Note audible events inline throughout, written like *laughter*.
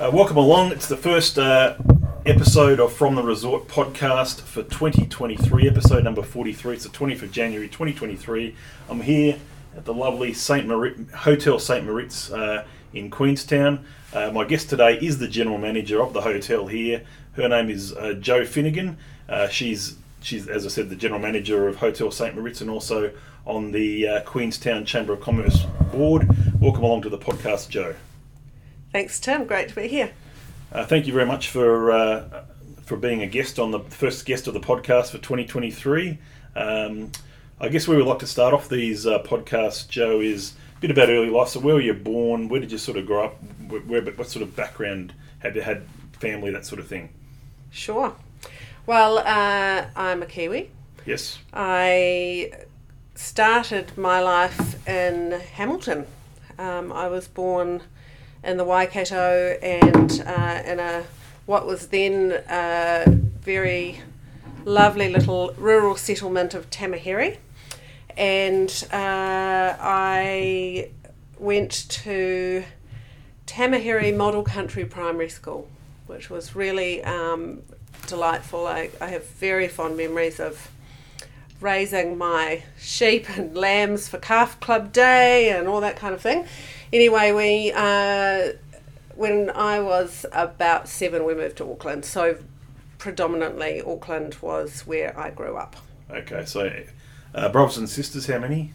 Uh, welcome along. It's the first uh, episode of From the Resort podcast for 2023, episode number 43. It's the 20th of January 2023. I'm here at the lovely St. Moritz, Hotel St. Moritz uh, in Queenstown. Uh, my guest today is the general manager of the hotel here. Her name is uh, Jo Finnegan. Uh, she's, she's, as I said, the general manager of Hotel St. Moritz and also on the Queenstown Chamber of Commerce board. Welcome along to the podcast, Jo. Thanks, Tim. Great to be here. Uh, thank you very much for uh, for being a guest on the first guest of the podcast for 2023. Um, I guess where we would like to start off these uh, podcasts, Jo, is a bit about early life. So, where were you born? Where did you sort of grow up? Where, where what sort of background have you had? Family, that sort of thing. Sure. Well, uh, I'm a Kiwi. Yes. I started my life in Hamilton. Um, I was born in the Waikato and uh, in a what was then a very lovely little rural settlement of Tamahere. And uh, I went to Tamahere Model Country Primary School, which was really um, delightful. I, I have very fond memories of raising my sheep and lambs for calf club day and all that kind of thing anyway, we uh, when I was about seven, we moved to Auckland. So predominantly, Auckland was where I grew up. Okay, so uh, brothers and sisters, how many?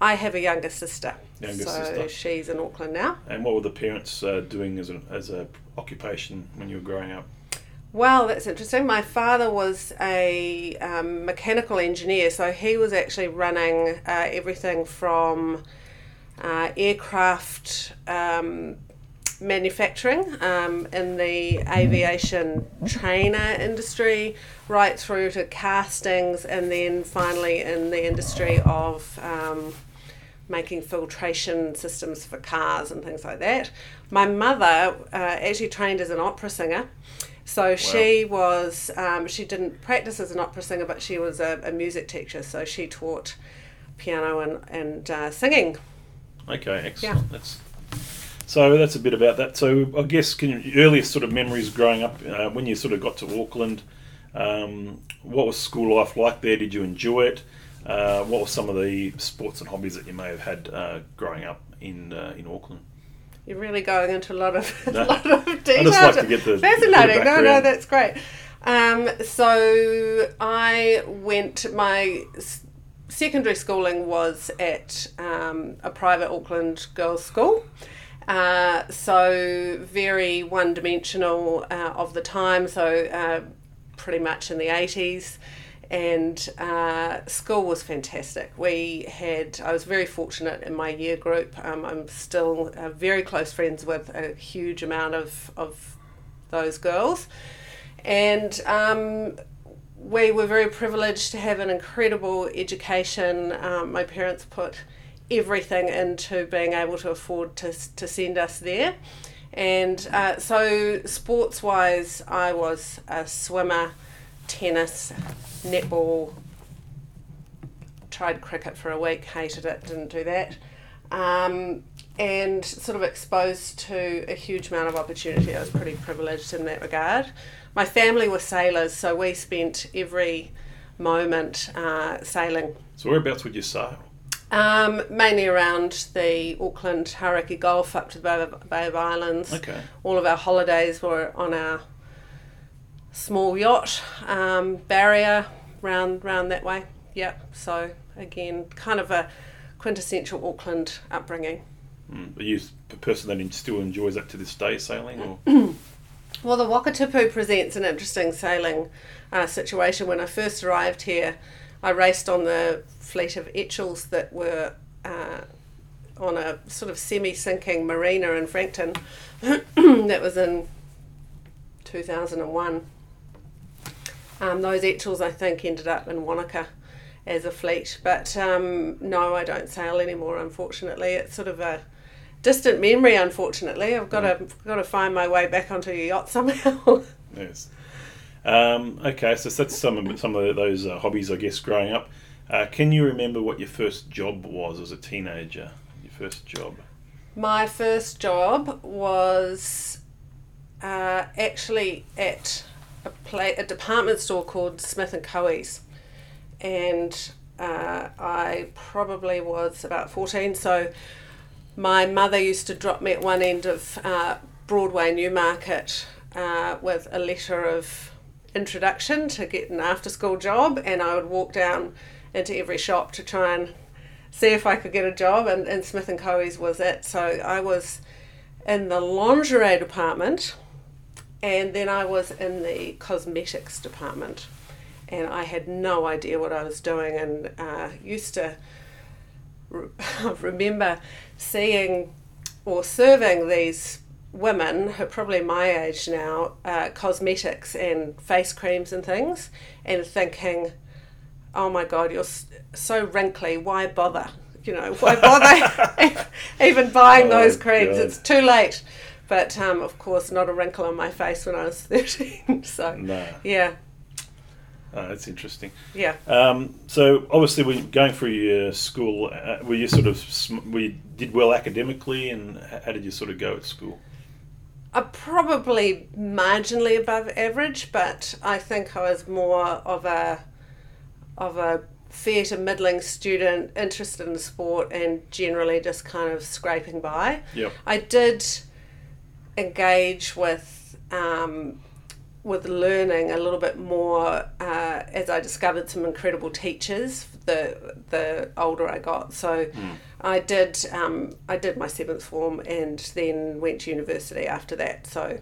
I have a younger sister. Younger so sister. she's in Auckland now. And what were the parents uh, doing as a as a occupation when you were growing up? Well, that's interesting. My father was a um, mechanical engineer, so he was actually running uh, everything from uh, aircraft um, manufacturing um, in the aviation trainer industry, right through to castings, and then finally in the industry of um, making filtration systems for cars and things like that. My mother uh, actually trained as an opera singer. So wow. she was, um, she didn't practice as an opera singer, but she was a, a music teacher. So she taught piano and, and uh, singing Okay, excellent. Yeah. That's so that's a bit about that. So I guess can you, earliest sort of memories growing up uh, when you sort of got to Auckland. Um, what was school life like there? Did you enjoy it? Uh, what were some of the sports and hobbies that you may have had uh, growing up in uh, in Auckland? You're really going into a lot of *laughs* no, a lot of detail. *laughs* I just like to get the fascinating. no, no, that's great. Um, so I went my secondary schooling was at um, a private Auckland girls' school. Uh, so very one dimensional uh, of the time, so uh, pretty much in the 80s. And uh, school was fantastic. We had, I was very fortunate in my year group. Um, I'm still uh, very close friends with a huge amount of, of those girls. And um, we were very privileged to have an incredible education. Um, my parents put everything into being able to afford to, to send us there. And uh, so, sports wise, I was a swimmer, tennis, netball, tried cricket for a week, hated it, didn't do that. Um, and sort of exposed to a huge amount of opportunity. I was pretty privileged in that regard my family were sailors, so we spent every moment uh, sailing. So whereabouts would you sail? Um, mainly around the Auckland Hauraki Gulf up to the Bay of, Bay of Islands. Okay. All of our holidays were on our small yacht, um, barrier round round that way. Yep. So again, kind of a quintessential Auckland upbringing. Mm. Are you a person that still enjoys that to this day, sailing? Or? *clears throat* Well, the Wakatipu presents an interesting sailing uh, situation. When I first arrived here, I raced on the fleet of Etchells that were uh, on a sort of semi sinking marina in Frankton. *clears throat* that was in 2001. Um, those Etchells, I think, ended up in Wanaka as a fleet. But um, no, I don't sail anymore, unfortunately. It's sort of a distant memory, unfortunately. I've got to mm. got to find my way back onto a yacht somehow. *laughs* yes. Um, okay, so that's some of some of those uh, hobbies, I guess, growing up. Uh, can you remember what your first job was as a teenager? Your first job. My first job was uh, actually at a, play, a department store called Smith and Caughey's, and uh, I probably was about fourteen. So my mother used to drop me at one end of uh, Broadway Newmarket uh, with a letter of introduction to get an after school job, and I would walk down into every shop to try and see if I could get a job, and, and Smith and Caughey's was it. So I was in the lingerie department, and then I was in the cosmetics department, and I had no idea what I was doing, and uh, used to re- *laughs* remember seeing or serving these women who are probably my age now uh, cosmetics and face creams and things and thinking oh my god you're so wrinkly why bother? You know why bother *laughs* *laughs* even buying Oh, those creams? God. it's too late but um, of course not a wrinkle on my face when i was *laughs* 13 so No. yeah Oh, that's interesting. yeah Um, so obviously, when you're going through your school, uh, were you sort of sm- were did well academically, and how did you sort of go at school? I'm probably marginally above average, but I think I was more of a of a fair to middling student, interested in sport, and generally just kind of scraping by. Yep. I did engage with um, with learning a little bit more uh, as I discovered some incredible teachers. The the older I got, so I did um, I did my seventh form and then went to university after that. So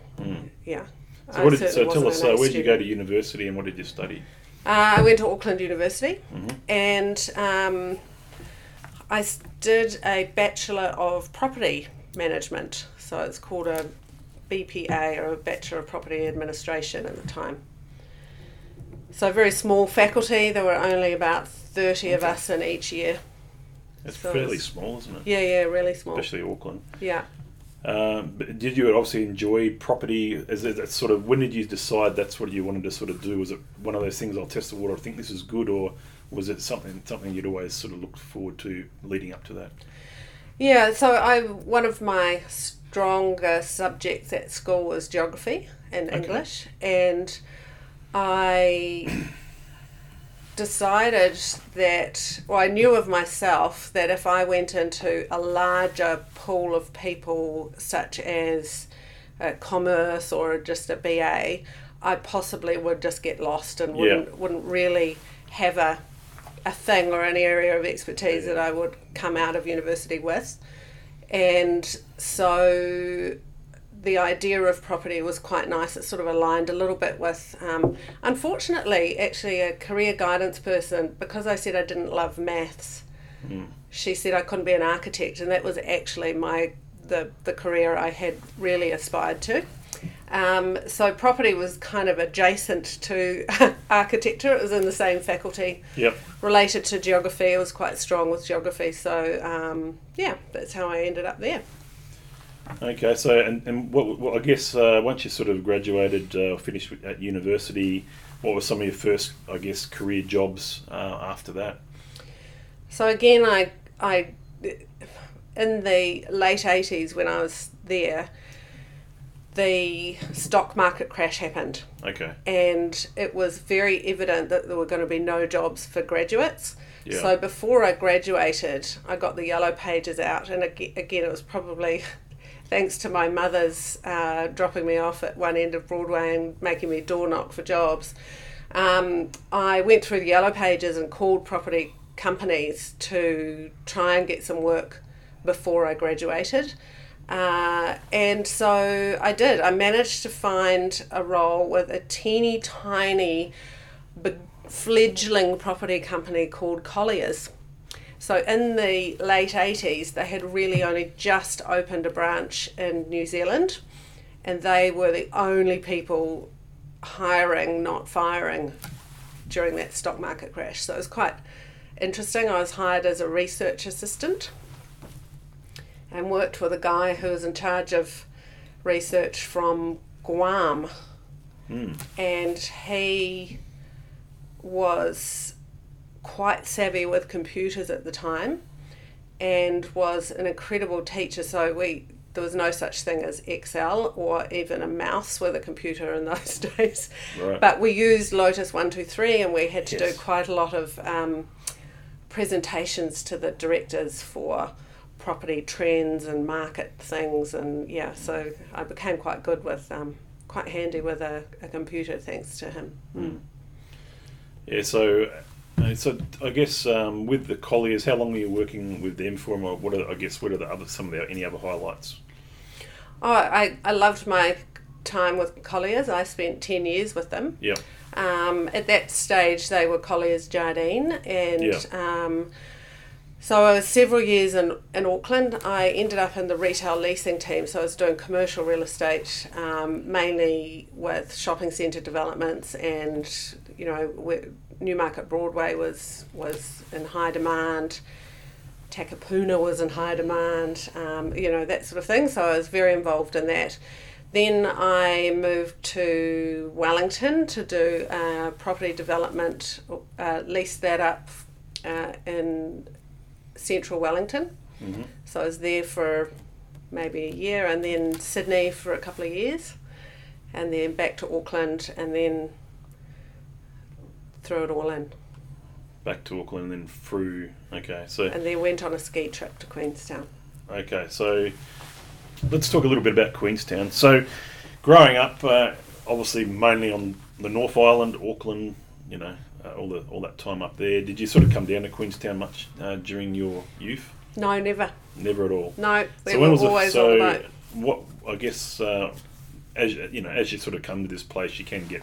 yeah. So, what did, so tell us, uh, where did you go to university, and what did you study? Uh, I went to Auckland University and um, I did a Bachelor of Property Management. So it's called a BPA or a Bachelor of Property Administration at the time. So very small faculty. There were only about 30 of us in each year. It's So fairly small, isn't it? Yeah, yeah, really small. Especially Auckland. Yeah. Um, but did you obviously enjoy property? Is it sort of when did you decide that's what you wanted to sort of do? Was it one of those things? I'll test the water. I think this is good, or was it something something you'd always sort of looked forward to leading up to that? Yeah, so I one of my stronger subjects at school was geography and Okay. English, and I decided that, well, I knew of myself that if I went into a larger pool of people, such as uh, commerce or just a BA, I possibly would just get lost and wouldn't wouldn't really have a a thing or an area of expertise that I would come out of university with. And so the idea of property was quite nice. It sort of aligned a little bit with, um, unfortunately, actually, a career guidance person, because I said I didn't love maths, she said I couldn't be an architect, and that was actually my the, the career I had really aspired to. Um, so property was kind of adjacent to *laughs* architecture. It was in the same faculty Yep. related to geography. I was quite strong with geography, so um, yeah, that's how I ended up there. Okay. So and, and what, what I guess uh, once you sort of graduated uh, finished at university, what were some of your first I guess career jobs uh, after that? So again, I I in the late eighties when I was there, the stock market crash happened. Okay. and it was very evident that there were going to be no jobs for graduates. Yeah. So before I graduated, I got the yellow pages out, and again, it was probably *laughs* thanks to my mother's uh, dropping me off at one end of Broadway and making me door knock for jobs. Um, I went through the yellow pages and called property companies to try and get some work before I graduated. Uh, and so I did. I managed to find a role with a teeny tiny big fledgling property company called Colliers. So in the late 80s, they had really only just opened a branch in New Zealand, and they were the only people hiring, not firing, during that stock market crash. So it was quite interesting. I was hired as a research assistant and worked with a guy who was in charge of research from Guam. And he was quite savvy with computers at the time and was an incredible teacher. So we there was no such thing as Excel or even a mouse with a computer in those *laughs* days. Right. But we used Lotus 123 and we had to Yes. do quite a lot of um, presentations to the directors for property trends and market things. And yeah, so I became quite good with, um, quite handy with a, a computer thanks to him. Mm. Yeah, so uh, so I guess um, with the Colliers, how long were you working with them for? And what are I guess what are the other some of the any other highlights? Oh, I, I loved my time with Colliers. I spent 10 years with them. Yeah, Um, at that stage, they were Colliers Jardine, and Yeah. So I was several years in, in Auckland. I ended up in the retail leasing team, so I was doing commercial real estate, um, mainly with shopping centre developments, and you know, Newmarket Broadway was was in high demand. Takapuna was in high demand, um, you know, that sort of thing. So I was very involved in that. Then I moved to Wellington to do property development, uh, leased that up uh, in central Wellington. hmm So I was there for maybe a year and then Sydney for a couple of years and then back to Auckland and then threw it all in. back to Auckland and then through. Okay, so And then went on a ski trip to Queenstown. okay, so let's talk a little bit about Queenstown. So growing up, uh, obviously mainly on the North Island, Auckland, you know, uh, all the all that time up there. Did you sort of come down to Queenstown much uh, during your youth? No, never. Never at all. No, we so when was always it? on the So boat. what? I guess uh, as you know, as you sort of come to this place, you can get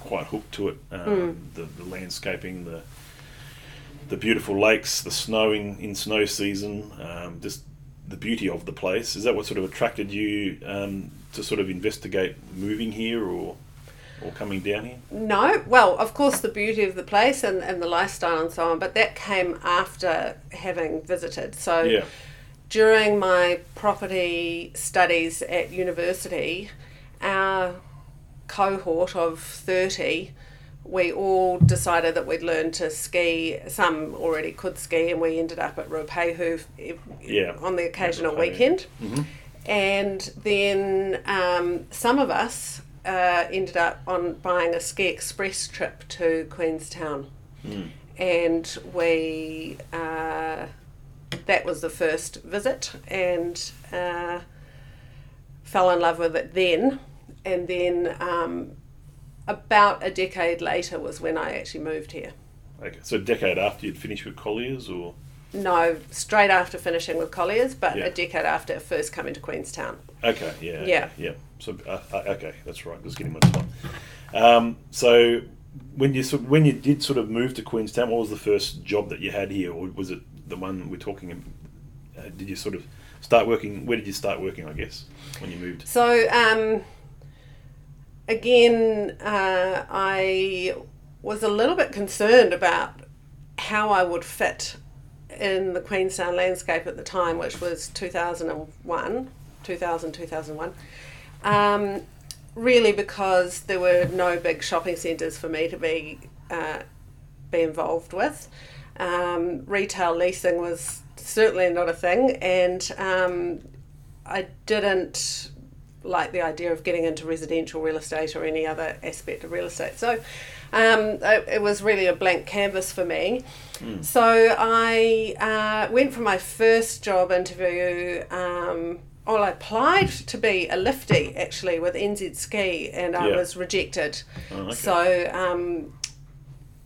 quite hooked to it. Um, Mm. the, the landscaping, the the beautiful lakes, the snowing in snow season, um, just the beauty of the place. Is that what sort of attracted you um, to sort of investigate moving here or or coming down here? No, well, of course, the beauty of the place and, and the lifestyle and so on, but that came after having visited. So Yeah. during my property studies at university, our cohort of 30, we all decided that we'd learn to ski. Some already could ski, and we ended up at Ruapehu Yeah, on the occasional weekend. Mhm. And then um, some of us uh, ended up on buying a ski express trip to Queenstown, Mm. and we uh, that was the first visit, and uh, fell in love with it then. And then um, about a decade later was when I actually moved here. Okay, so a decade after you'd finished with Colliers, or No, straight after finishing with Colliers, but Yeah. a decade after first coming to Queenstown. Okay, yeah, Yeah. yeah. So uh, uh, okay, that's right. Just getting my time. Um, so when you sort when you did sort of move to Queenstown, what was the first job that you had here, or was it the one we're talking? Uh, did you sort of start working? Where did you start working? I guess when you moved. So, um, again, uh, I was a little bit concerned about how I would fit in the Queenstown landscape at the time, which was 2001, 2000, 2001. Um, really, because there were no big shopping centres for me to be uh, be involved with. Um, retail leasing was certainly not a thing, and um, I didn't like the idea of getting into residential real estate or any other aspect of real estate. So um, it, it was really a blank canvas for me. So I uh, went for my first job interview. Well, I applied to be a lifty actually with NZ Ski, and I Yeah. was rejected. Oh, okay. So um,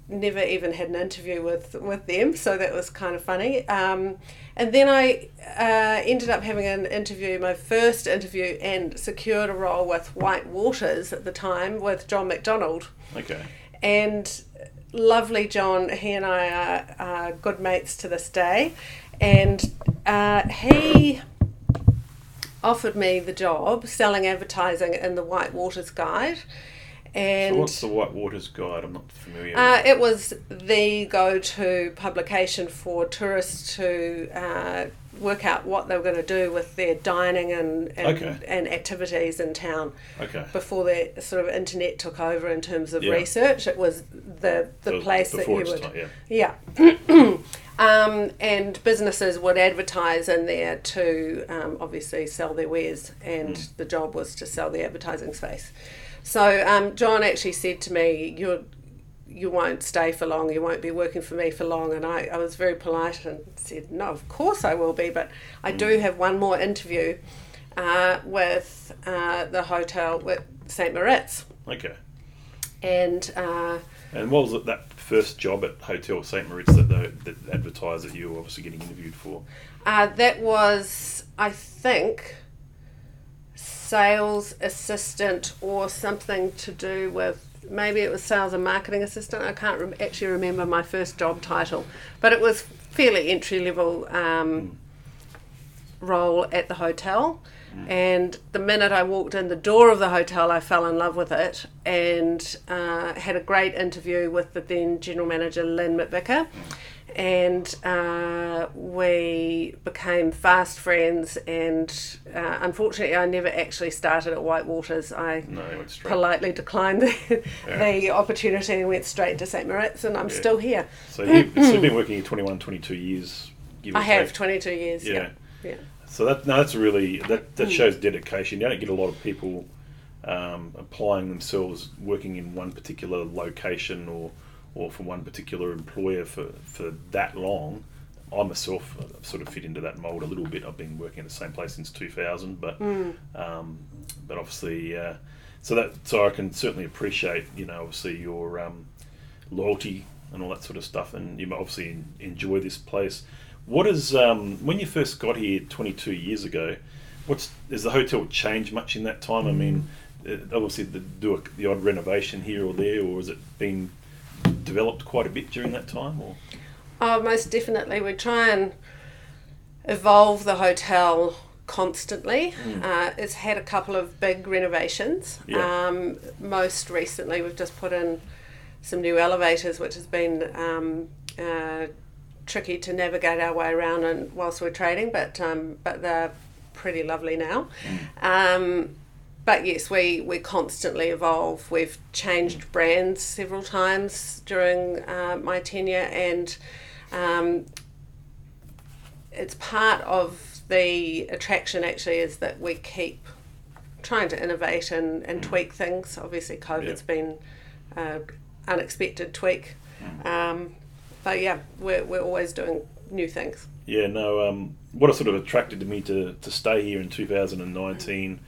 never even had an interview with with them, so that was kind of funny. Um, and then I uh, ended up having an interview, my first interview, and secured a role with White Waters at the time with John McDonald. Okay. And lovely John, he and I are, are good mates to this day. And uh, he offered me the job selling advertising in the White Waters Guide. And So what's the White Waters Guide? I'm not familiar. uh, with it was the go-to publication for tourists to uh, work out what they were going to do with their dining and and, Okay. and activities in town Okay. before the sort of internet took over in terms of Yeah. research. It was the the place that you would time, yeah. yeah. *clears throat* um, and businesses would advertise in there to um, obviously sell their wares, and Mm. the job was to sell the advertising space. So um, John actually said to me, "You're." You won't stay for long. You won't be working for me for long. And I, I was very polite and said, No, of course I will be. But I do Mm. have one more interview uh, with uh, the hotel with St. Moritz. Okay. And uh, And what was it, that first job at Hotel St. Moritz that, the, that advertised that you were obviously getting interviewed for? Uh, that was, I think, sales assistant or something to do with maybe it was sales and marketing assistant. I can't rem- actually remember my first job title, but it was fairly entry level um, role at the hotel. And the minute I walked in the door of the hotel, I fell in love with it and uh, had a great interview with the then general manager, Lynn McVicker. And uh, we became fast friends. And uh, unfortunately, I never actually started at White Waters. I No, it went straight. politely declined the, Yeah. the opportunity and went straight to St. Moritz, and I'm Yeah. still here. So, you, so you've been *clears throat* working here 21, 22 years. I have take. 22 years. Yeah. Yeah. yeah. So that no, that's really that Mm. that shows dedication. You don't get a lot of people um, applying themselves, working in one particular location or or for one particular employer for for that long. I myself uh, sort of fit into that mold a little bit. I've been working at the same place since 2000, but Mm. um, but obviously, uh, so that so I can certainly appreciate you know obviously your um, loyalty and all that sort of stuff, and you obviously enjoy this place. What is um, when you first got here 22 years ago? What's has the hotel changed much in that time? I mean, uh, obviously the, do a, the odd renovation here or there, or has it been developed quite a bit during that time? Or Oh, most definitely. We try and evolve the hotel constantly. Uh, it's had a couple of big renovations. Yeah. Um, most recently, we've just put in some new elevators, which has been um, uh, tricky to navigate our way around and whilst we're trading, but um, but they're pretty lovely now. Um, but yes, we, we constantly evolve. We've changed brands several times during uh, my tenure, and um, it's part of the attraction actually is that we keep trying to innovate and, and tweak things. Obviously, COVID's been an unexpected tweak. Um, but yeah, we're, we're always doing new things. yeah, no. Um, what has sort of attracted me to, to stay here in 2019?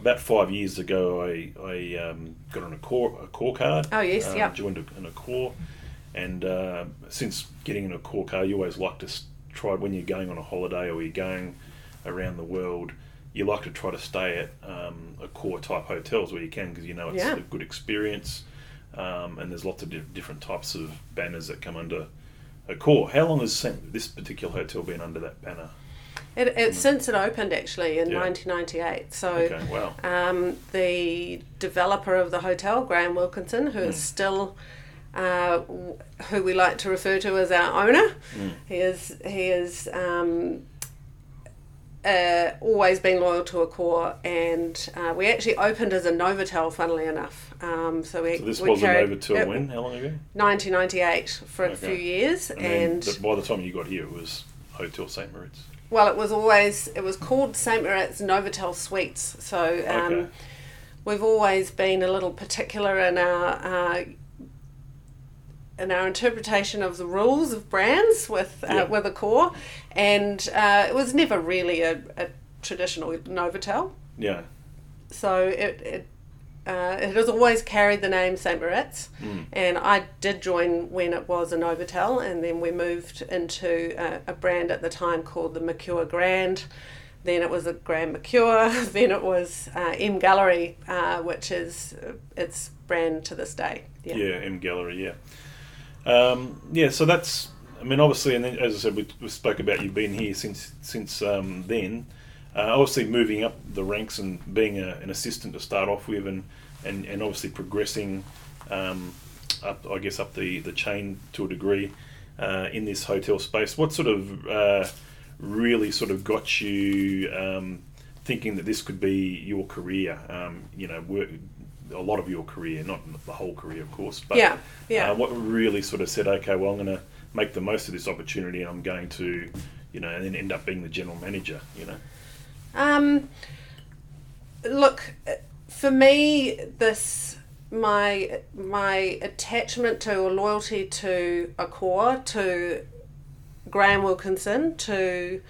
About five years ago, I, I um, got on a core a core card. Oh, yes, um, yeah. Joined a, in Accor, and uh, since getting in Accor card, you always like to try when you're going on a holiday or you're going around the world. You like to try to stay at um, Accor type hotels where you can because you know it's Yeah. a good experience, um, and there's lots of di- different types of banners that come under Accor. How long has this particular hotel been under that banner? It, it since it opened actually in Yeah. 1998. So Okay, wow. um, the developer of the hotel, Graham Wilkinson, who is still uh, w- who we like to refer to as our owner, he is he is um, uh, always been loyal to Accor, and uh, we actually opened as a Novotel, funnily enough. Um, so we So this we was carried- Novotel it- when? How long ago? 1998 for a few years, And, and by the time you got here, it was Hotel St. Moritz. Well, it was always it was called St Moritz Novotel Suites. So um, Okay. we've always been a little particular in our uh, in our interpretation of the rules of brands with uh, Yeah. with Accor, and uh, it was never really a, a traditional Novotel. Yeah. So it it. Uh, it has always carried the name St. Moritz, Mm. and I did join when it was a Novotel, and then we moved into a, a brand at the time called the Mercure Grand. Then it was a Grand Mercure. *laughs* Then it was uh, M Gallery, uh, which is uh, its brand to this day. Yeah, Yeah. M Gallery, yeah. Um, yeah, so that's, I mean, obviously, and then, as I said, we, we spoke about you've been here since since um, then. Uh, obviously, moving up the ranks and being a, an assistant to start off with, and, and, and obviously progressing um, up, I guess, up the, the chain to a degree uh, in this hotel space. What sort of uh, really sort of got you um, thinking that this could be your career? Um, you know, work, a lot of your career, not the whole career, of course. But Yeah, yeah. Uh, what really sort of said, okay, well, I'm going to make the most of this opportunity, and I'm going to, you know, and then end up being the general manager. You know. Um, look, for me, this my my attachment to or loyalty to Accor to Graham Wilkinson, to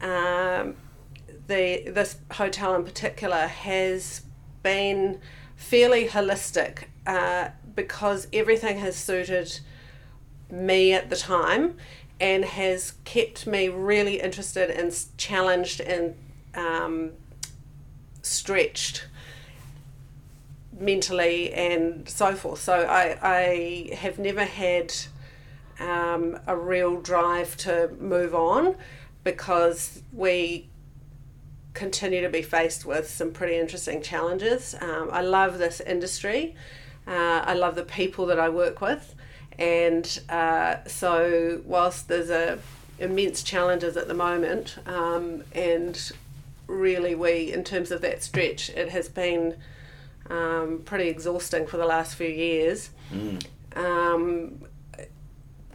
um, the this hotel in particular has been fairly holistic uh, because everything has suited me at the time and has kept me really interested and challenged and um, stretched mentally and so forth. So I, I have never had um, a real drive to move on because we continue to be faced with some pretty interesting challenges. Um, I love this industry. Uh, I love the people that I work with, and uh, so whilst there's a immense challenges at the moment, um, and really we in terms of that stretch, it has been um, pretty exhausting for the last few years. Um,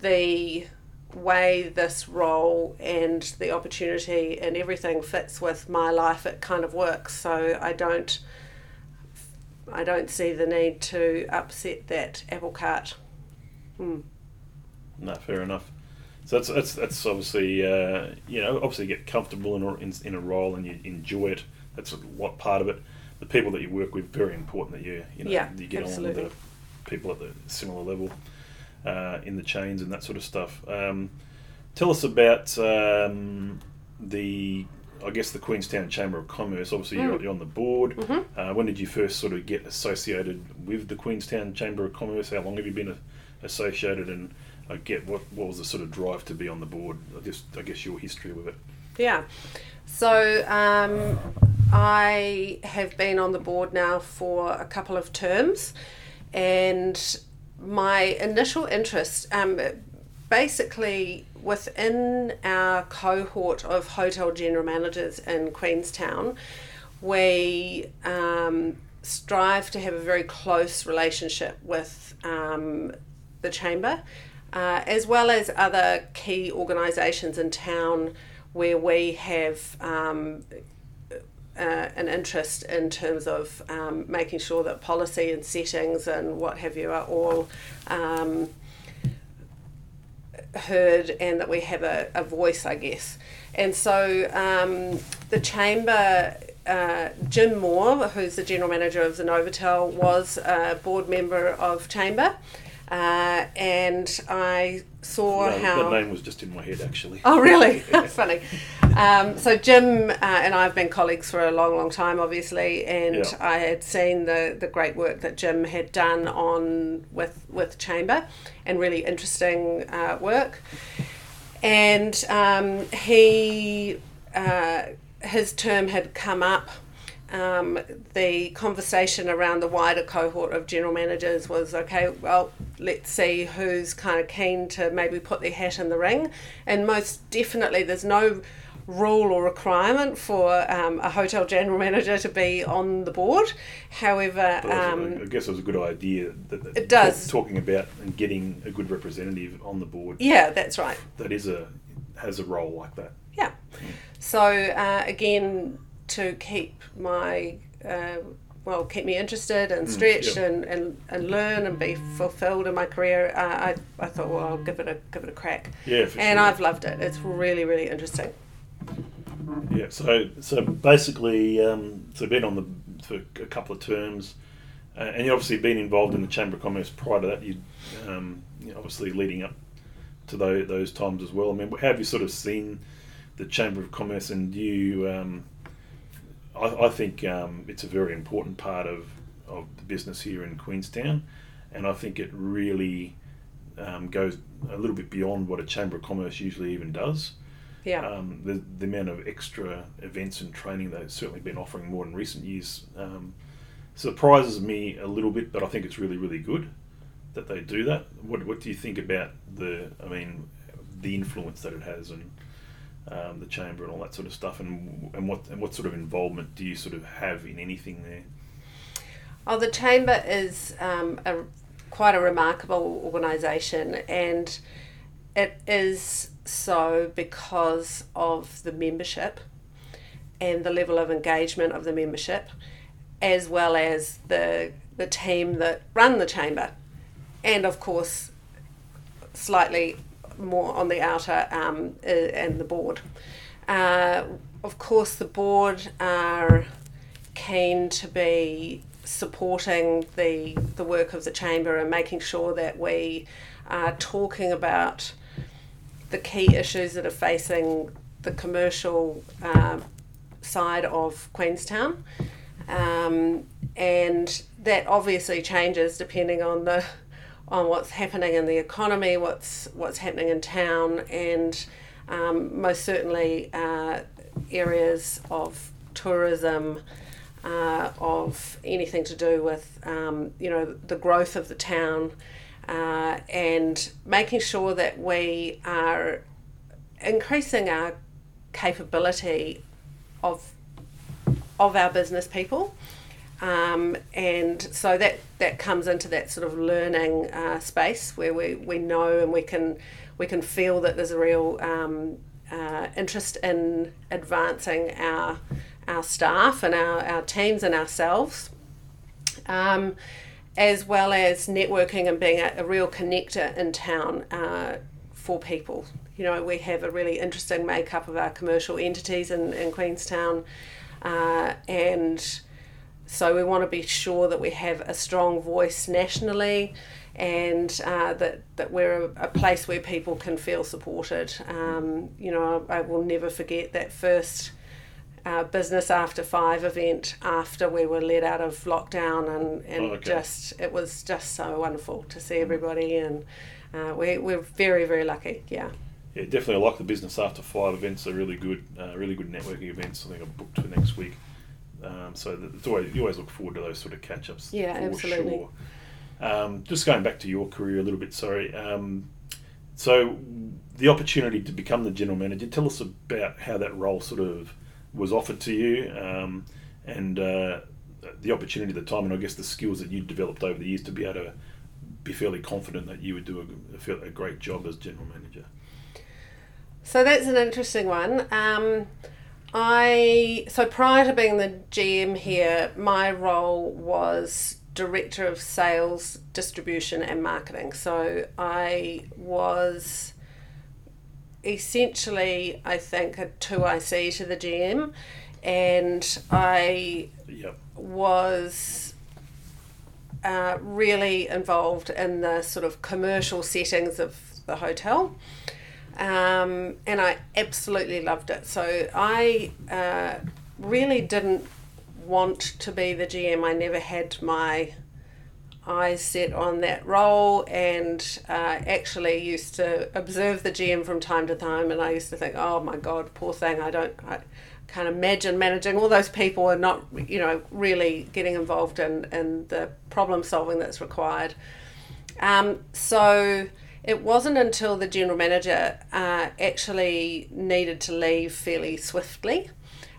the way this role and the opportunity and everything fits with my life, it kind of works. So I don't, I don't see the need to upset that apple cart. No, fair enough. So that's that's, that's obviously uh, you know obviously you get comfortable in a, in, in a role and you enjoy it. That's what part of it. The people that you work with very important that you you know Yeah, you get absolutely. on with the people at the similar level uh, in the chains and that sort of stuff. Um, tell us about um, the I guess the Queenstown Chamber of Commerce. Obviously, you're, you're on the board. Uh, when did you first sort of get associated with the Queenstown Chamber of Commerce? How long have you been a, associated? And I get what what was the sort of drive to be on the board? I guess I guess your history with it. Yeah. So um, I have been on the board now for a couple of terms, and my initial interest, um, basically within our cohort of hotel general managers in Queenstown, we um, strive to have a very close relationship with um, the chamber, uh, as well as other key organisations in town where we have um, uh, an interest in terms of um, making sure that policy and settings and what have you are all um, heard and that we have a, a voice, I guess. And so um, the chamber, uh, Jim Moore, who's the general manager of the Novotel, was a board member of chamber. Uh, and I saw No, how. that name was just in my head actually. Oh, really? *laughs* *laughs* Funny. Um, so Jim uh, and I have been colleagues for a long, long time, obviously, and Yeah. I had seen the, the great work that Jim had done on with with Chamber, and really interesting uh, work. And um, he uh, his term had come up. Um, the conversation around the wider cohort of general managers was okay. Well, let's see who's kind of keen to maybe put their hat in the ring, and most definitely, there's no rule or requirement for um, a hotel general *laughs* manager to be on the board. However, I um, I guess it was a good idea. That, that It does. talk- talking about and getting a good representative on the board yeah, that's right. that is a has a role like that. Yeah. So uh, again, to keep my uh, well, keep me interested and stretched yeah. and, and, and learn and be fulfilled in my career, uh, I, I thought, well, I'll give it a give it a crack. Yeah, for and sure. I've loved it. It's really really interesting. Yeah, so so basically, um, so been on the for a couple of terms, uh, and you obviously been involved in the Chamber of Commerce prior to that. You, um, obviously leading up to those, those times as well. I mean, how have you sort of seen the Chamber of Commerce, and you? Um, I, I think um, it's a very important part of of the business here in Queenstown, and I think it really um, goes a little bit beyond what a Chamber of Commerce usually even does Yeah. um, the, the amount of extra events and training they've certainly been offering more in recent years um, surprises me a little bit, but I think it's really, really good that they do that. What, what do you think about the, I mean, the influence that it has and um, the chamber and all that sort of stuff, and and what and what sort of involvement do you sort of have in anything there? Oh, the chamber is um, a quite a remarkable organisation, and it is so because of the membership and the level of engagement of the membership, as well as the the team that run the chamber, and of course, slightly more on the outer um, uh, and the board. Uh, of course, the board are keen to be supporting the the work of the chamber and making sure that we are talking about the key issues that are facing the commercial uh, side of Queenstown. Um, and that obviously changes depending on the on what's happening in the economy, what's what's happening in town, and um, most certainly uh, areas of tourism, uh, of anything to do with um, you know the growth of the town, uh, and making sure that we are increasing our capability of of our business people. Um, and so that, that comes into that sort of learning uh, space where we, we know and we can we can feel that there's a real um, uh, interest in advancing our our staff and our, our teams and ourselves, um, as well as networking and being a, a real connector in town uh, for people. You know, we have a really interesting makeup of our commercial entities in, in Queenstown, uh, and so we want to be sure that we have a strong voice nationally and uh, that, that we're a, a, place where people can feel supported. Um, you know, I, I, will never forget that first uh, Business After Five event after we were let out of lockdown, and, and oh, okay. just it was just so wonderful to see everybody, and uh, we, we're very, very lucky, yeah. Yeah, definitely. I like the Business After Five events. They're really good, uh, really good networking events. I think I've booked for next week. Um, so it's always, you always look forward to those sort of catch ups. Yeah, absolutely. Sure. Um, just going back to your career a little bit, sorry. Um, so the opportunity to become the general manager, tell us about how that role sort of was offered to you um, and uh, the opportunity at the time, and I guess the skills that you developed over the years to be able to be fairly confident that you would do a, a great job as general manager. So that's an interesting one. I so prior to being the GM here, my role was director of sales, distribution, and marketing. So I was essentially, I think, a two IC to the GM, and I yep. was uh, really involved in the sort of commercial settings of the hotel um, and I absolutely loved it. So I uh, really didn't want to be the GM. I never had my eyes set on that role, and uh, actually used to observe the GM from time to time. And I used to think, oh my God, poor thing. I don't. I, can't imagine managing all those people and not you know really getting involved in, in the problem solving that's required um, so it wasn't until the general manager uh, actually needed to leave fairly swiftly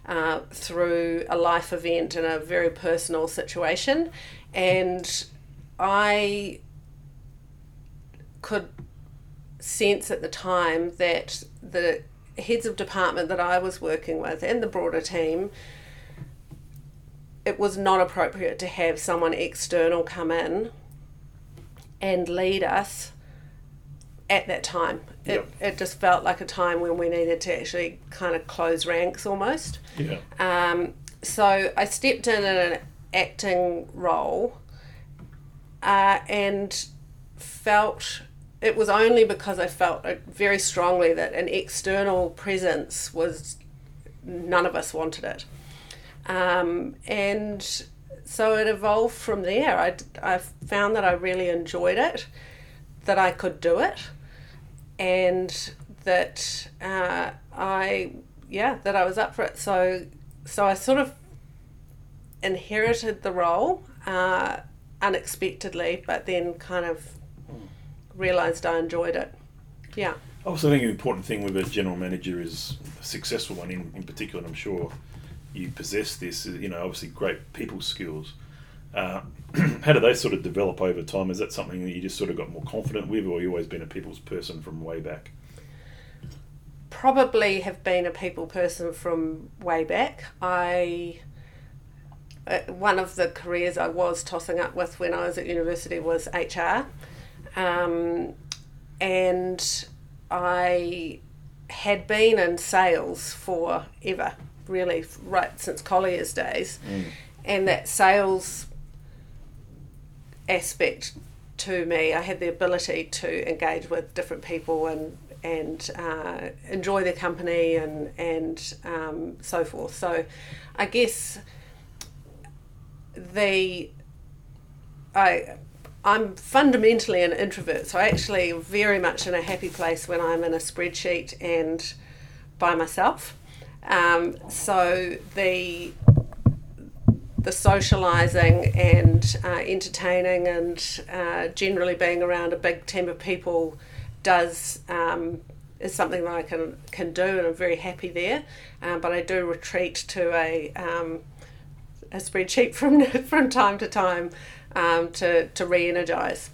uh, through a life event and a very personal situation. And I could sense at the time that the heads of department that I was working with and the broader team, it was not appropriate to have someone external come in and lead us at that time. It, yep. it just felt like a time when we needed to actually kind of close ranks almost. Yeah. Um, so I stepped in in an acting role uh, and felt it was only because I felt very strongly that an external presence was none of us wanted it. Um, and so it evolved from there. I, I found that I really enjoyed it that I could do it and that uh, I yeah that I was up for it. So so I sort of inherited the role uh, unexpectedly but then kind of realized I enjoyed it. Yeah. Also I think an important thing with a general manager is a successful one in, in particular, and I'm sure you possess this, you know, obviously great people skills. Uh, *clears throat* how do they sort of develop over time? Is that something that you just sort of got more confident with, or you always been a people's person from way back? Probably have been a people person from way back. I uh, one of the careers I was tossing up with when I was at university was HR, um, and I had been in sales forever, really, right since Collier's days, Mm. and that sales aspect to me, I had the ability to engage with different people and and uh, enjoy their company and and um, so forth. So, I guess the I I'm fundamentally an introvert, so I actually very much in a happy place when I'm in a spreadsheet and by myself. Um, so the the socialising and uh, entertaining and uh, generally being around a big team of people does um, is something that I can can do and I'm very happy there. Um, but I do retreat to a um, a spreadsheet *laughs* from from time to time um, to to re-energize.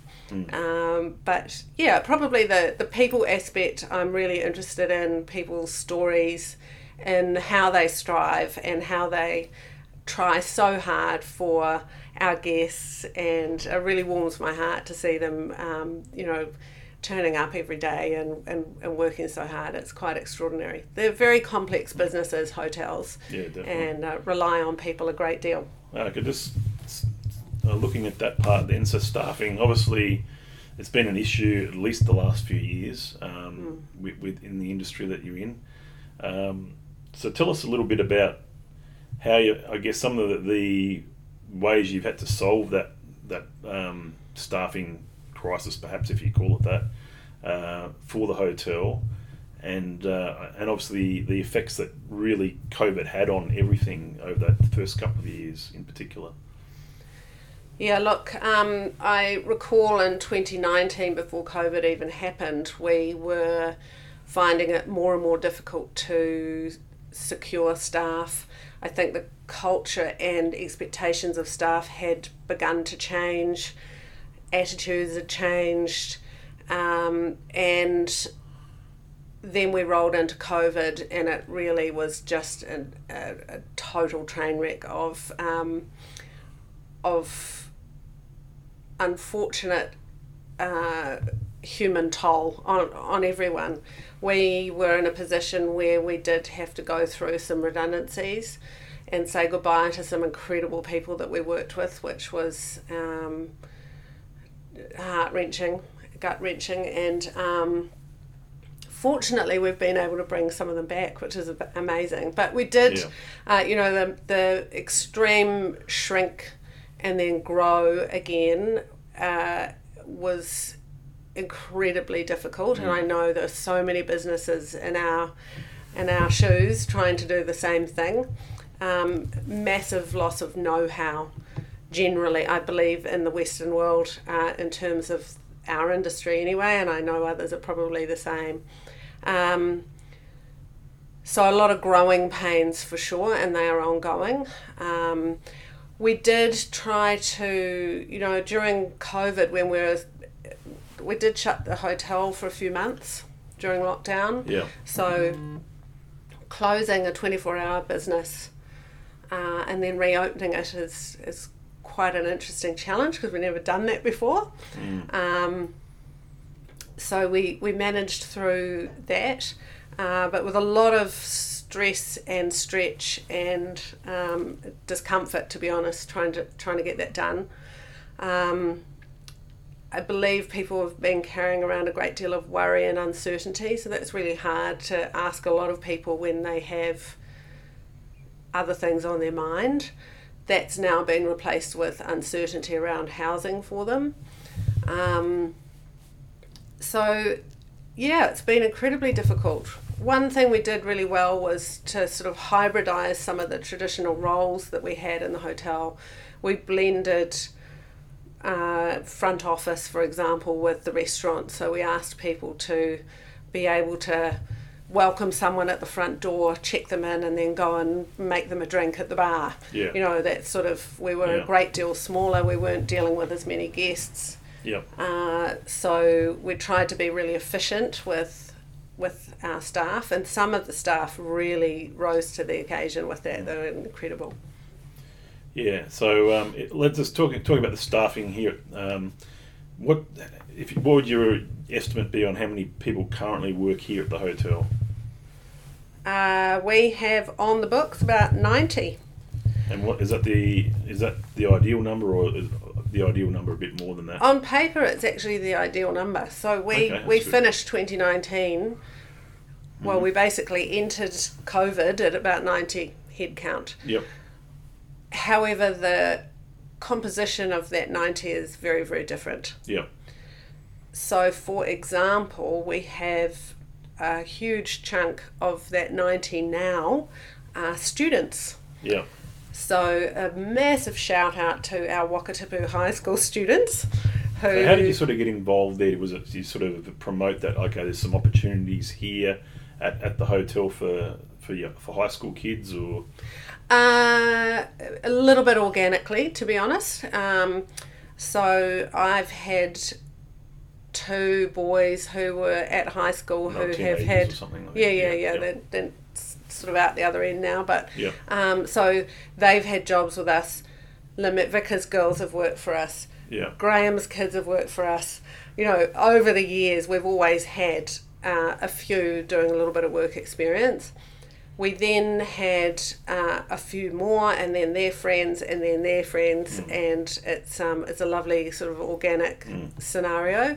Um, but yeah, probably the the people aspect. I'm really interested in people's stories, and how they strive and how they try so hard for our guests, and it really warms my heart to see them. Um, you know. Turning up every day and, and, and working so hard, it's quite extraordinary. They're very complex businesses, hotels, Yeah, and uh, rely on people a great deal. I could just uh, looking at that part then. So staffing, obviously, it's been an issue at least the last few years um, with, with in the industry that you're in. Um, so tell us a little bit about how you, I guess, some of the, the ways you've had to solve that that um, staffing crisis, perhaps if you call it that, uh, for the hotel. And uh, and obviously the effects that really COVID had on everything over that first couple of years in particular. Yeah, look, um, I recall in 2019, before COVID even happened, we were finding it more and more difficult to secure staff. I think the culture and expectations of staff had begun to change, attitudes had changed, um, and then we rolled into COVID, and it really was just a, a, a total train wreck of um, of unfortunate uh, human toll on, on everyone. We were in a position where we did have to go through some redundancies and say goodbye to some incredible people that we worked with, which was um, heart wrenching, gut wrenching, and um, fortunately we've been able to bring some of them back, which is amazing. But we did, Yeah. uh, you know, the the extreme shrink and then grow again uh, was incredibly difficult, and I know there's so many businesses in our in our shoes trying to do the same thing. Um, massive loss of know-how generally, I believe, in the Western world uh, in terms of our industry anyway, and I know others are probably the same. Um, so a lot of growing pains for sure, and they are ongoing. Um, we did try to, you know, during COVID when we were, we did shut the hotel for a few months during lockdown. Yeah. So closing a 24 hour business uh, and then reopening it is, is quite an interesting challenge because we've never done that before. Um, so we, we managed through that, uh, but with a lot of stress and stretch and um, discomfort, to be honest, trying to trying to get that done. Um, I believe people have been carrying around a great deal of worry and uncertainty, so that's really hard to ask a lot of people when they have other things on their mind. That's now been replaced with uncertainty around housing for them. Um, so, yeah, it's been incredibly difficult. One thing we did really well was to sort of hybridize some of the traditional roles that we had in the hotel. We blended uh, front office, for example, with the restaurant. So we asked people to be able to welcome someone at the front door, check them in, and then go and make them a drink at the bar. Yeah. You know, that sort of, we were Yeah. a great deal smaller, we weren't dealing with as many guests. Yep. Uh, so we tried to be really efficient with with our staff, and some of the staff really rose to the occasion with that. They were incredible. Yeah. So um, it, let's just talk talk about the staffing here. Um, what if what would your estimate be on how many people currently work here at the hotel? Uh, we have on the books about ninety. And what is that the is that the ideal number or is the ideal number a bit more than that? On paper, it's actually the ideal number. So we, Okay, we good. finished 2019. Well, Mm-hmm. we basically entered COVID at about 90 head count. Yep. However, the composition of that 90 is very, very different. Yeah. So, for example, we have a huge chunk of that 90 now are students. Yeah. So, a massive shout out to our Wakatipu High School students. Who, So how did you sort of get involved there? Was it you sort of promote that? Okay, there's some opportunities here at, at the hotel for for for high school kids, or Uh, a little bit organically, to be honest. Um, so I've had two boys who were at high school who have had something like yeah, that. yeah, Yeah, yeah. yeah. They're, they're sort of out the other end now, but Yeah. Um, so they've had jobs with us. Lynn McVicker's girls have worked for us. yeah, Graham's kids have worked for us. You know, over the years, we've always had uh, a few doing a little bit of work experience. We then had uh, a few more, and then their friends, and then their friends, and it's um, it's a lovely sort of organic scenario.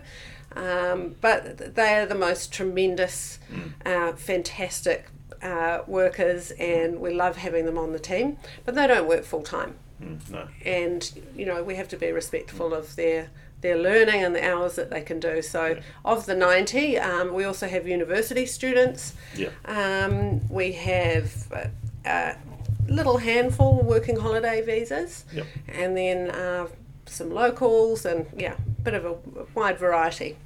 Um, but they are the most tremendous, uh, fantastic uh, workers, and we love having them on the team. But they don't work full time. Mm, no, and you know we have to be respectful of their their learning and the hours that they can do. So of the ninety, um, we also have university students. yeah, Um, we have a, a little handful working holiday visas, Yep. and then uh, some locals, and yeah, a bit of a wide variety.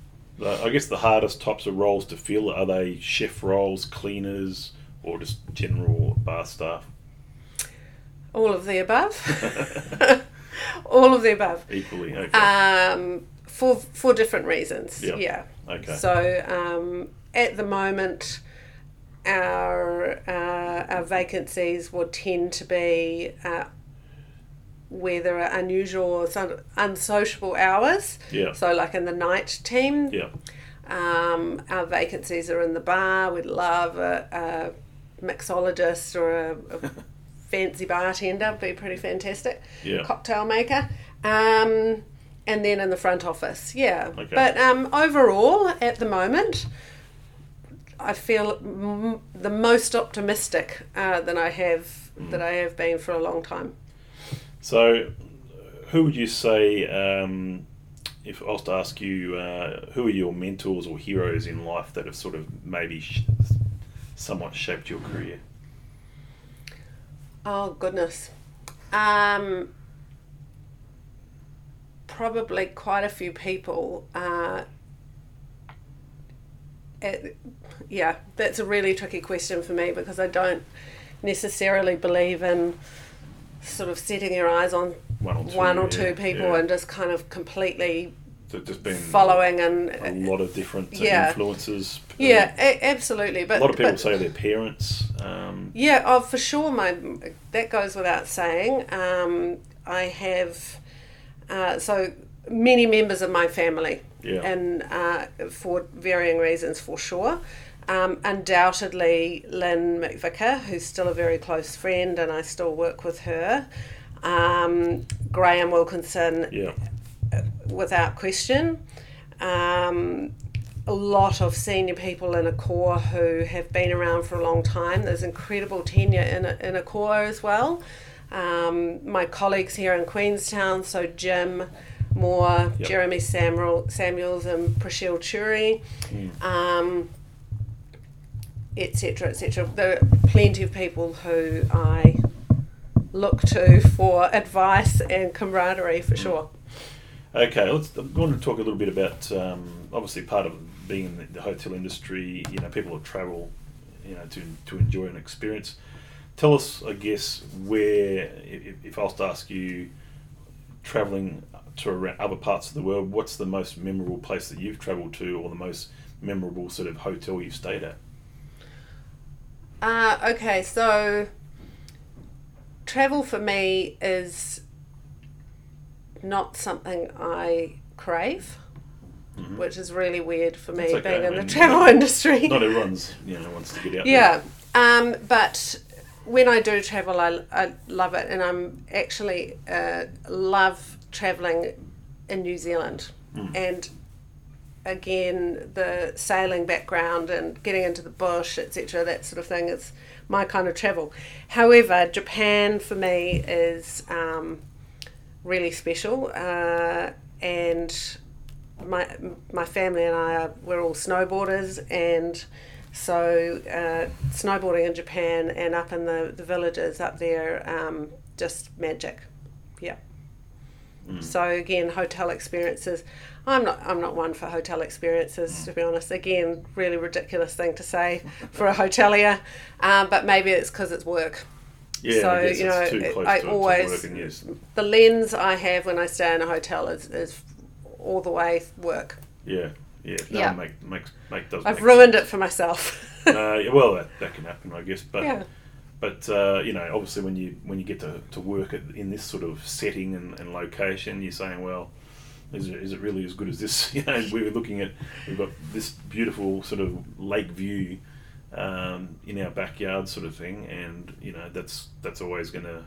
I guess the hardest types of roles to fill are they chef roles, cleaners, or just general bar staff. All of the above. *laughs* *laughs* *laughs* All of the above. Equally, okay. Um, for for different reasons. Yeah. Yeah. Okay. So um, at the moment, our uh, our vacancies will tend to be uh, where there are unusual or some unsociable hours. yeah, So like in the night team, yeah, um, our vacancies are in the bar. We'd love a, a mixologist or a, a *laughs* fancy bartender. Be pretty fantastic. yeah. Cocktail maker. Um, and then in the front office, yeah. Okay. But um, overall, at the moment, I feel m- the most optimistic uh, than I have that I have been for a long time. So, who would you say, um, if I was to ask you, uh, who are your mentors or heroes in life that have sort of maybe sh- somewhat shaped your career? Oh goodness. Um, probably quite a few people. Uh, it, yeah, that's a really tricky question for me because I don't necessarily believe in sort of setting your eyes on One or two. one or yeah, two people yeah. and just kind of completely Just been following and a lot of different uh, Yeah. influences. yeah, a- absolutely. But a lot of people but- say their parents. Um, Yeah, oh, for sure. My that goes without saying. Um, I have uh, so many members of my family, Yeah. and uh, for varying reasons, for sure. Um, undoubtedly, Lynn McVicker, who's still a very close friend, and I still work with her. Um, Graham Wilkinson, yeah, without question. Um, a lot of senior people in Accor who have been around for a long time. There's incredible tenure in a, in Accor as well. Um, my colleagues here in Queenstown, so Jim Moore, Yep. Jeremy Samuel, Samuels, and Prashil Churi, um, etc., etc. There are plenty of people who I look to for advice and camaraderie for sure. Okay, let's. I want to talk a little bit about. Um, obviously, part of being in the, hotel industry, you know, people travel, you know, to to enjoy an experience. Tell us, I guess, where if, if I was to ask you, traveling to other parts of the world, what's the most memorable place that you've travelled to, or the most memorable sort of hotel you've stayed at? Uh, okay, so travel for me is not something I crave, Mhm. which is really weird for me okay, being I in the travel not- industry. *laughs* Not everyone's, you know, wants to get out. there. Yeah, um, but when I do travel, I, I love it, and I'm actually uh, love traveling in New Zealand, Mm. and again the sailing background and getting into the bush, etc. That sort of thing is my kind of travel. However, Japan for me is um, really special, uh, and my my family and I are we're all snowboarders and so uh, snowboarding in Japan and up in the, the villages up there um, just magic yeah. Mm. so again hotel experiences. I'm not I'm not one for hotel experiences to be honest. Again really ridiculous thing to say for a hotelier um, but maybe it's because it's work Yeah, So, I guess you it's know, too close I to, to always- work and yes, the lens I have when I stay in a hotel is, is all the way work yeah, yeah, no, Yeah. Make, makes make does. I've make ruined it for myself *laughs* uh, well, that, that can happen, I guess. But yeah but uh, you know, obviously, when you when you get to, to work at, in this sort of setting and, and location, you're saying, well, is it, is it really as good as this? *laughs* You know, we were looking at we've got this beautiful sort of lake view um, in our backyard, sort of thing, and you know, that's that's always going to.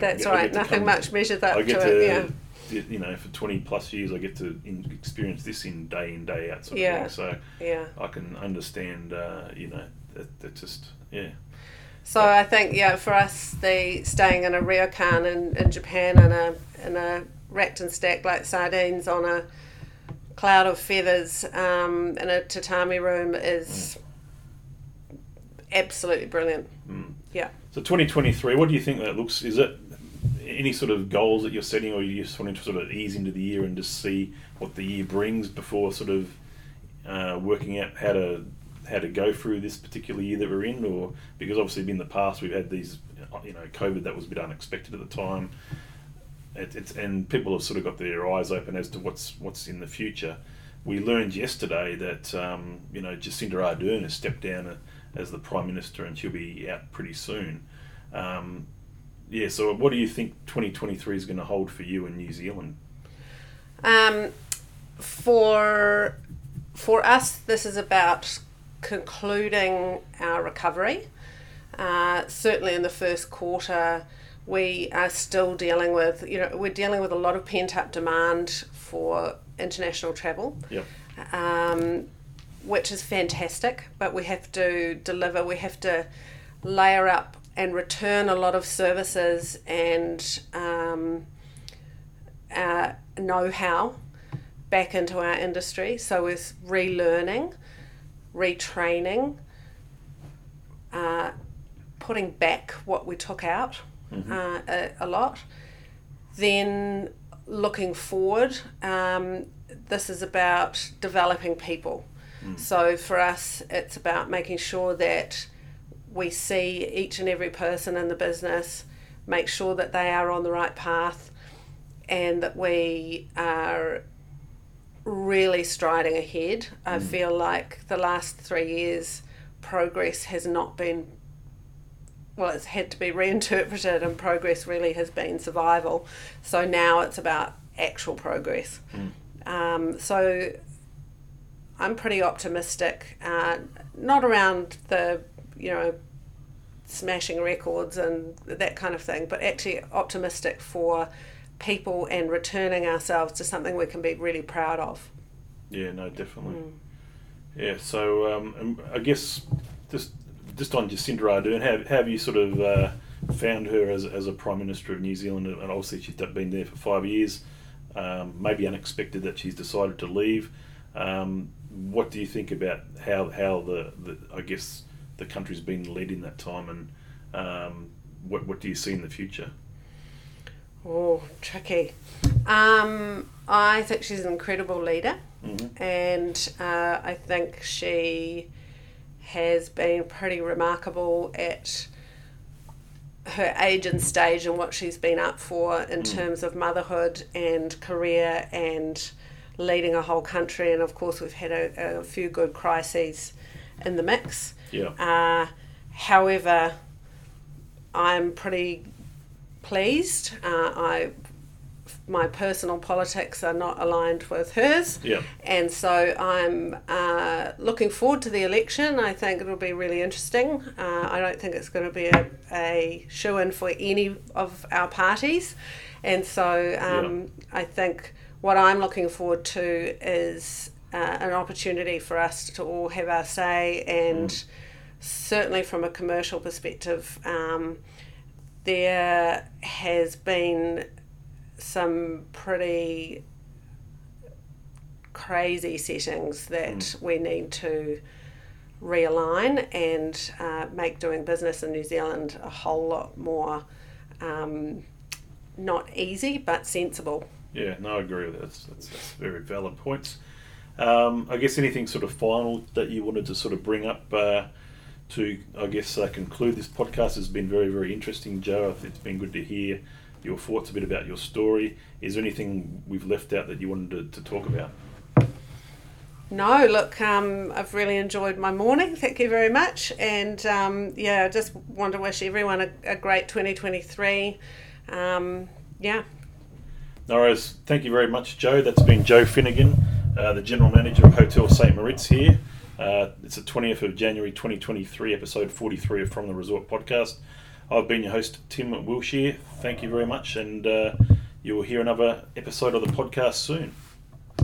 that's right nothing much measures up I to, get it to, yeah you know, for twenty plus years, I get to in, experience this in day in day out sort of Yeah. thing. So yeah I can understand, uh, you know, that, that just yeah. So I think yeah, for us, the staying in a ryokan in, in Japan in a in a racked and stacked like sardines on a cloud of feathers um, in a tatami room is absolutely brilliant. Mm. Yeah. So 2023, what do you think that looks? Is it any sort of goals that you're setting, or you just wanting to sort of ease into the year and just see what the year brings before sort of uh, working out how to how to go through this particular year that we're in, or because obviously in the past we've had these, you know, COVID that was a bit unexpected at the time. It, it's and people have sort of got their eyes open as to what's what's in the future. We learned yesterday that um, you know Jacinda Ardern has stepped down as the prime minister, and she'll be out pretty soon. Um, yeah, so what do you think 2023 is going to hold for you in New Zealand? Um, for for us, this is about concluding our recovery. Uh, certainly, in the first quarter, we are still dealing with you know we're dealing with a lot of pent up demand for international travel. Yep. um, which is fantastic. But we have to deliver. We have to layer up and return a lot of services and um, uh, know-how back into our industry. So we're relearning, retraining, uh, putting back what we took out uh, a, a lot. Then looking forward, um, this is about developing people. Mm. So for us, it's about making sure that we see each and every person in the business, make sure that they are on the right path, and that we are really striding ahead. I mm. feel like the last three years, progress has not been well, it's had to be *laughs* reinterpreted, and progress really has been survival. So now it's about actual progress. Mm. Um, so I'm pretty optimistic, uh, not around the, you know, smashing records and that kind of thing, but actually optimistic for people and returning ourselves to something we can be really proud of. Yeah, no, definitely. Yeah, so um, I guess just just on Jacinda Ardern, how, how have you sort of uh, found her as, as a Prime Minister of New Zealand? And obviously she's been there for five years. Um, maybe unexpected that she's decided to leave. Um, what do you think about how how the, the I guess the country's been led in that time, and um, what what do you see in the future? Oh, tricky. Um, I think she's an incredible leader. and uh, I think she has been pretty remarkable at her age and stage and what she's been up for in terms of motherhood and career and leading a whole country. And of course, we've had a, a few good crises in the mix. Yeah. Uh, however, I'm pretty pleased. Uh, I my personal politics are not aligned with hers. Yeah. And so I'm uh, looking forward to the election. I think it'll be really interesting. Uh, I don't think it's going to be a, a shoe in for any of our parties. And so um, I think what I'm looking forward to is uh, an opportunity for us to all have our say and certainly from a commercial perspective, um, there has been some pretty crazy settings that we need to realign and uh, make doing business in New Zealand a whole lot more um, not easy but sensible. Yeah, no, I agree with that. That's, that's, that's very valid points. Um, I guess anything sort of final that you wanted to sort of bring up uh, to, I guess, uh, conclude this podcast has been very, very interesting, Jo. It's been good to hear your thoughts a bit about your story. Is there anything we've left out that you wanted to, to talk about? No, look, um, I've really enjoyed my morning. Thank you very much. And um, yeah, I just want to wish everyone a, a great 2023. Um, yeah, No. Thank you very much, Jo. That's been Jo Finnegan, uh, the General Manager of Hotel St. Moritz here. Uh, it's the 20th of January 2023, episode 43 of From the Resort podcast. I've been your host, Tim Wilshire. Thank you very much, and uh, you will hear another episode of the podcast soon.